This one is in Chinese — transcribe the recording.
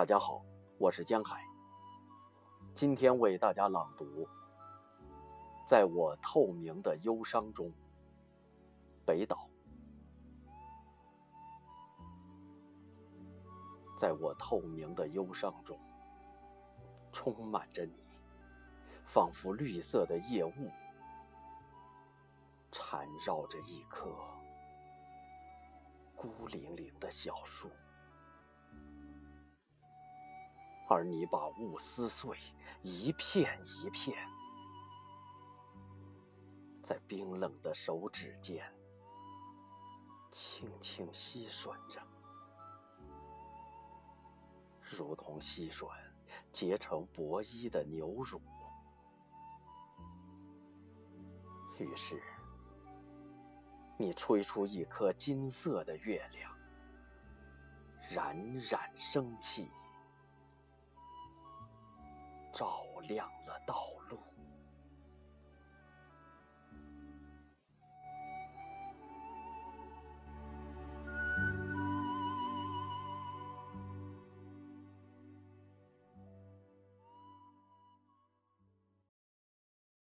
大家好，我是江海。今天为大家朗读《在我透明的忧伤中》，北岛。在我透明的忧伤中，充满着你，仿佛绿色的夜雾，缠绕着一棵孤零零的小树。而你把雾撕碎，一片一片，在冰冷的手指间轻轻吸吮着。如同吸吮结成薄衣的牛乳，于是你吹出一颗金色的月亮，冉冉升起，照亮了道。